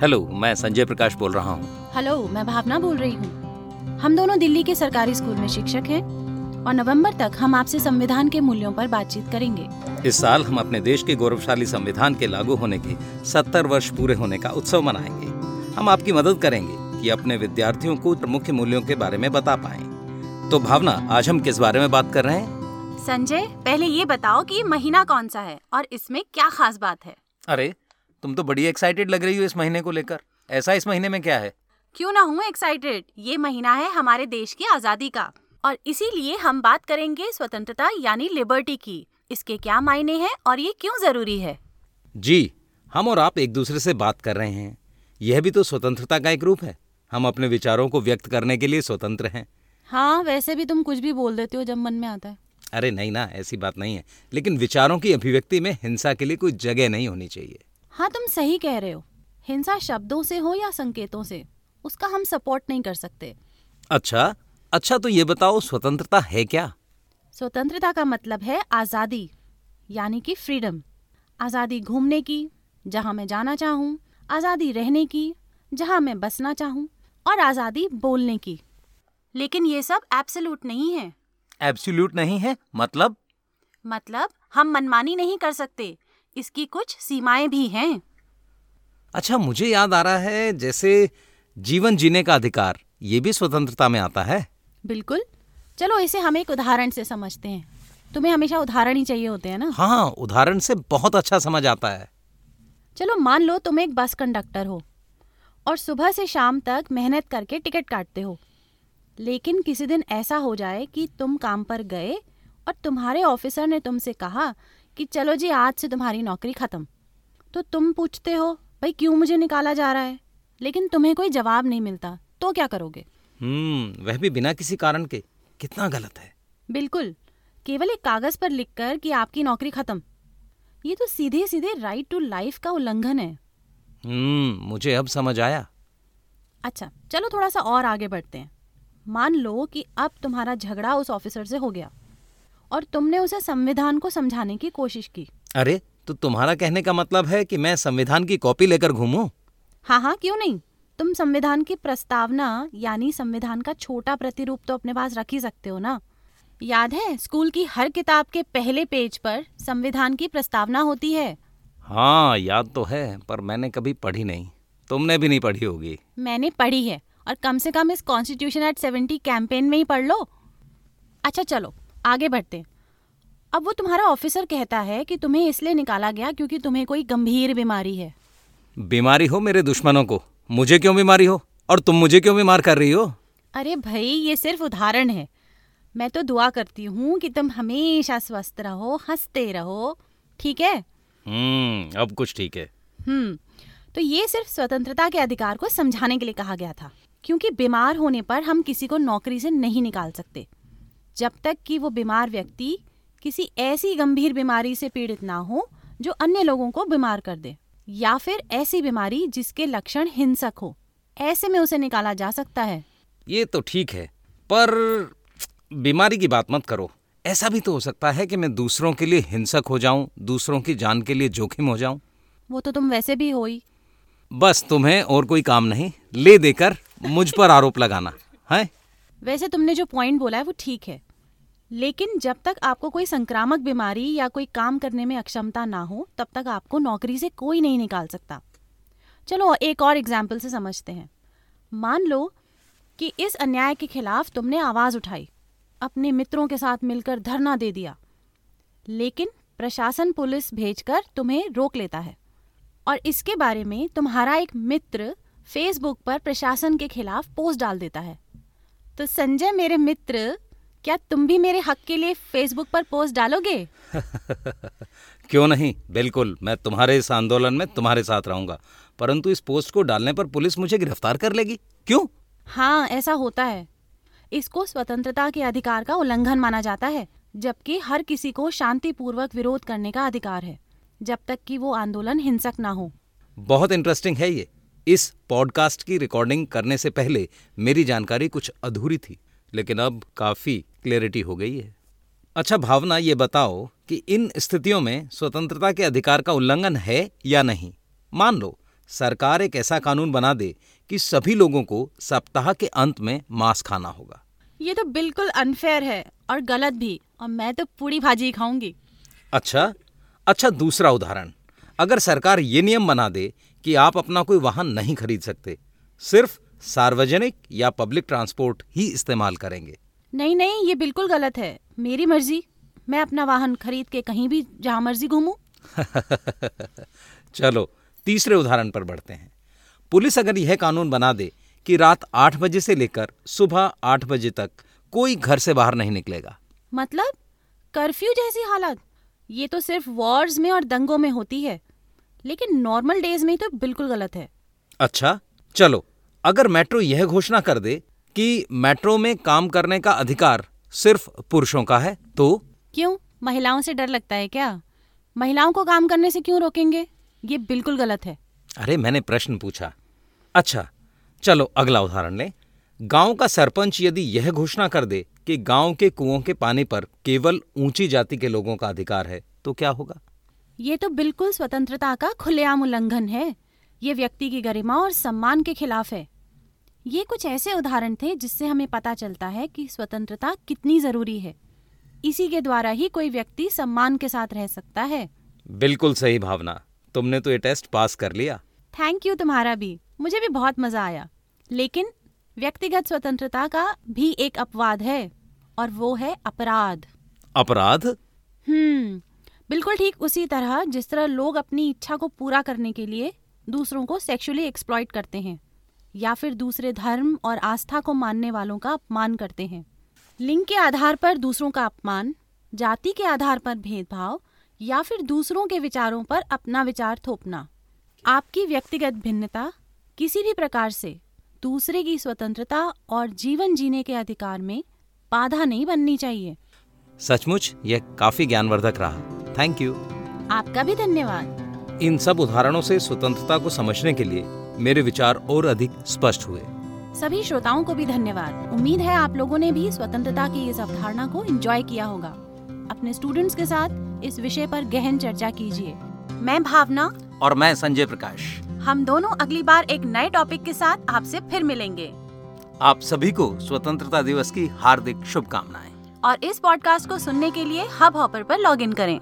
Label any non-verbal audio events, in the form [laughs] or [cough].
Hello मैं संजय प्रकाश बोल रहा हूँ। हेलो मैं भावना बोल रही हूँ। हम दोनों दिल्ली के सरकारी स्कूल में शिक्षक हैं और नवंबर तक हम आपसे संविधान के मूल्यों पर बातचीत करेंगे। इस साल हम अपने देश के गौरवशाली संविधान के लागू होने के 70 वर्ष पूरे होने का उत्सव मनाएँगे। हम आपकी मदद करेंगे कि अपने विद्यार्थियों को मुख्य मूल्यों के बारे में बता पाए। तो भावना आज हम किस बारे में बात कर रहे हैं? संजय पहले ये बताओ कि ये महीना कौन सा है और इसमें क्या खास बात है? अरे तुम तो बड़ी एक्साइटेड लग रही हो इस महीने को लेकर। ऐसा इस महीने में क्या है? क्यों ना हूँ एक्साइटेड ये महीना है हमारे देश की आज़ादी का। और इसीलिए हम बात करेंगे स्वतंत्रता यानी लिबर्टी की। इसके क्या मायने हैं और ये क्यों ज़रूरी है? जी हम और आप एक दूसरे से बात कर रहे हैं। यह भी तो स्वतंत्रता का एक रूप है। हम अपने विचारों को व्यक्त करने के लिए स्वतंत्र हैं। हाँ वैसे भी तुम कुछ भी बोल देते हो जब मन में आता है। अरे नहीं ना ऐसी बात नहीं है। लेकिन विचारों की अभिव्यक्ति में हिंसा के लिए कोई जगह नहीं होनी चाहिए। हाँ तुम सही कह रहे हो। हिंसा शब्दों से हो या संकेतों से उसका हम सपोर्ट नहीं कर सकते। अच्छा अच्छा तो ये बताओ स्वतंत्रता है क्या? स्वतंत्रता का मतलब है आज़ादी यानी कि फ्रीडम आज़ादी घूमने की जहाँ मैं जाना चाहूँ। आज़ादी रहने की जहाँ मैं बसना चाहूँ। और आज़ादी बोलने की। लेकिन ये सब एब्सोल्यूट नहीं है। एब्सोल्यूट नहीं है? मतलब? मतलब हम मनमानी नहीं कर सकते। इसकी कुछ सीमाएँ भी हैं। अच्छा मुझे याद आ रहा है जैसे जीवन जीने का अधिकार ये भी स्वतंत्रता में आता है? बिल्कुल। चलो इसे हम एक उदाहरण से समझते हैं। तुम्हें हमेशा उदाहरण ही चाहिए होते हैं ना? हाँ उदाहरण से बहुत अच्छा समझ आता है। चलो मान लो तुम एक बस कंडक्टर हो और सुबह से शाम तक मेहनत करके टिकट काटते हो। लेकिन किसी दिन ऐसा हो जाए कि तुम काम पर गए और तुम्हारे ऑफिसर ने तुमसे कहा कि चलो जी आज से तुम्हारी नौकरी खत्म। तो तुम पूछते हो भाई क्यों मुझे निकाला जा रहा है? लेकिन तुम्हें कोई जवाब नहीं मिलता तो क्या करोगे? हम्म वह भी बिना किसी कारण के। कितना गलत है। बिल्कुल। केवल एक कागज़ पर लिखकर कि आपकी नौकरी खत्म। ये तो सीधे सीधे राइट टू लाइफ का उल्लंघन है। हम्म मुझे अब समझ आया। अच्छा चलो थोड़ा सा और आगे बढ़ते हैं। मान लो कि अब तुम्हारा झगड़ा उस ऑफिसर से हो गया। और तुमने उसे संविधान को समझाने की कोशिश की। अरे तो तुम्हारा कहने का मतलब है कि मैं संविधान की कॉपी लेकर घूमूं? हाँ हाँ क्यों नहीं? तुम संविधान की प्रस्तावना यानी संविधान का छोटा प्रतिरूप तो अपने पास रख ही सकते हो ना? याद है स्कूल की हर किताब के पहले पेज पर संविधान की प्रस्तावना होती है? हाँ याद तो है पर मैंने कभी पढ़ी नहीं। तुमने भी नहीं पढ़ी होगी। मैंने पढ़ी है और कम से कम इस कॉन्स्टिट्यूशन एट सेवेंटी कैंपेन में ही पढ़ लो। अच्छा चलो आगे बढ़ते। अब वो तुम्हारा ऑफिसर कहता है कि तुम्हें इसलिए निकाला गया क्योंकि तुम्हें कोई गंभीर बीमारी है। बीमारी हो मेरे दुश्मनों को। मुझे क्यों बीमारी हो? और तुम मुझे क्यों बीमार कर रही हो? अरे भाई ये सिर्फ़ उदाहरण है। मैं तो दुआ करती हूँ कि तुम हमेशा स्वस्थ रहो हँसते रहो ठीक है? हम्म अब कुछ ठीक है। हम्म तो ये सिर्फ़ स्वतंत्रता के अधिकार को समझाने के लिए कहा गया था क्योंकि बीमार होने पर हम किसी को नौकरी से नहीं निकाल सकते। जब तक कि वो बीमार व्यक्ति किसी ऐसी गंभीर बीमारी से पीड़ित ना हो जो अन्य लोगों को बीमार कर दे या फिर ऐसी बीमारी जिसके लक्षण हिंसक हो। ऐसे में उसे निकाला जा सकता है। ये तो ठीक है पर बीमारी की बात मत करो। ऐसा भी तो हो सकता है कि मैं दूसरों के लिए हिंसक हो जाऊँ दूसरों की जान के लिए जोखिम हो जाऊँ। वो तो तुम वैसे भी हो ही। बस तुम्हें और कोई काम नहीं ले देकर मुझ पर आरोप लगाना है? वैसे तुमने जो पॉइंट बोला है वो ठीक है। लेकिन जब तक आपको कोई संक्रामक बीमारी या कोई काम करने में अक्षमता ना हो, तब तक आपको नौकरी से कोई नहीं निकाल सकता। चलो, एक और एग्ज़ाम्पल से समझते हैं। मान लो कि इस अन्याय के खिलाफ तुमने आवाज़ उठाई, अपने मित्रों के साथ मिलकर धरना दे दिया, लेकिन प्रशासन पुलिस भेजकर तुम्हें रोक लेता है। और इसके बारे में तुम्हारा एक मित्र फेसबुक पर प्रशासन के खिलाफ पोस्ट डाल देता है। तो संजय मेरे मित्र क्या तुम भी मेरे हक के लिए फेसबुक पर पोस्ट डालोगे? [laughs] क्यों नहीं? बिल्कुल मैं तुम्हारे इस आंदोलन में तुम्हारे साथ रहूँगा। परंतु इस पोस्ट को डालने पर पुलिस मुझे गिरफ़्तार कर लेगी। क्यों? हाँ ऐसा होता है। इसको स्वतंत्रता के अधिकार का उल्लंघन माना जाता है जबकि हर किसी को शांतिपूर्वक विरोध करने का अधिकार है जब तक कि वो आंदोलन हिंसक ना हो। बहुत इंटरेस्टिंग है ये। इस पॉडकास्ट की रिकॉर्डिंग करने से पहले मेरी जानकारी कुछ अधूरी थी। लेकिन अब काफ़ी क्लियरिटी हो गई है। अच्छा भावना ये बताओ कि इन स्थितियों में स्वतंत्रता के अधिकार का उल्लंघन है या नहीं? मान लो सरकार एक ऐसा कानून बना दे कि सभी लोगों को सप्ताह के अंत में मांस खाना होगा। ये तो बिल्कुल अनफेयर है और गलत भी और मैं तो पूरी भाजी खाऊँगी। अच्छा अच्छा दूसरा उदाहरण। अगर सरकार ये नियम बना दे कि आप अपना कोई वाहन नहीं खरीद सकते सिर्फ़ सार्वजनिक या पब्लिक ट्रांसपोर्ट ही इस्तेमाल करेंगे। नहीं नहीं ये बिल्कुल गलत है। मेरी मर्ज़ी। मैं अपना वाहन खरीद के कहीं भी जहाँ मर्ज़ी घूमूं। [laughs] चलो तीसरे उदाहरण पर बढ़ते हैं। पुलिस अगर यह कानून बना दे कि रात आठ बजे से लेकर सुबह आठ बजे तक कोई घर से बाहर नहीं निकलेगा। मतलब? कर्फ्यू जैसी हालत। ये तो सिर्फ़ वॉर्स में और दंगों में होती है। लेकिन नॉर्मल डेज़ में तो बिल्कुल गलत है। अच्छा चलो अगर मेट्रो यह घोषणा कर दे कि मेट्रो में काम करने का अधिकार सिर्फ़ पुरुषों का है तो? क्यों? महिलाओं से डर लगता है क्या? महिलाओं को काम करने से क्यों रोकेंगे? ये बिल्कुल गलत है। अरे मैंने प्रश्न पूछा। अच्छा चलो अगला उदाहरण लें। गाँव का सरपंच यदि यह घोषणा कर दे कि गाँव के कुओं के पानी पर केवल ऊँची जाति के लोगों का अधिकार है तो क्या होगा? ये तो बिल्कुल स्वतंत्रता का खुलेआम उल्लंघन है। ये व्यक्ति की गरिमा और सम्मान के खिलाफ है। ये कुछ ऐसे उदाहरण थे जिससे हमें पता चलता है कि स्वतंत्रता कितनी ज़रूरी है। इसी के द्वारा ही कोई व्यक्ति सम्मान के साथ रह सकता है। बिल्कुल सही भावना। तुमने तो ये टेस्ट पास कर लिया। थैंक यू तुम्हारा भी। मुझे भी बहुत मज़ा आया। लेकिन व्यक्तिगत स्वतंत्रता का भी एक अपवाद है और वो है अपराध। अपराध? हम्म बिल्कुल ठीक उसी तरह जिस तरह लोग अपनी इच्छा को पूरा करने के लिए दूसरों को सेक्सुअली एक्सप्लॉइट करते हैं। या फिर दूसरे धर्म और आस्था को मानने वालों का अपमान करते हैं। लिंग के आधार पर दूसरों का अपमान जाति के आधार पर भेदभाव या फिर दूसरों के विचारों पर अपना विचार थोपना। आपकी व्यक्तिगत भिन्नता किसी भी प्रकार से दूसरे की स्वतंत्रता और जीवन जीने के अधिकार में बाधा नहीं बननी चाहिए। सचमुच यह काफ़ी ज्ञानवर्धक रहा। थैंक यू आपका भी धन्यवाद। इन सब उदाहरणों से स्वतंत्रता को समझने के लिए मेरे विचार और अधिक स्पष्ट हुए। सभी श्रोताओं को भी धन्यवाद। उम्मीद है आप लोगों ने भी स्वतंत्रता की इस अवधारणा को एंजॉय किया होगा। अपने स्टूडेंट्स के साथ इस विषय पर गहन चर्चा कीजिए। मैं भावना और मैं संजय प्रकाश। हम दोनों अगली बार एक नए टॉपिक के साथ आपसे फिर मिलेंगे। आप सभी को स्वतंत्रता दिवस की हार्दिक शुभकामनाएँ। और इस पॉडकास्ट को सुनने के लिए हब हॉपर पर लॉगिन करें।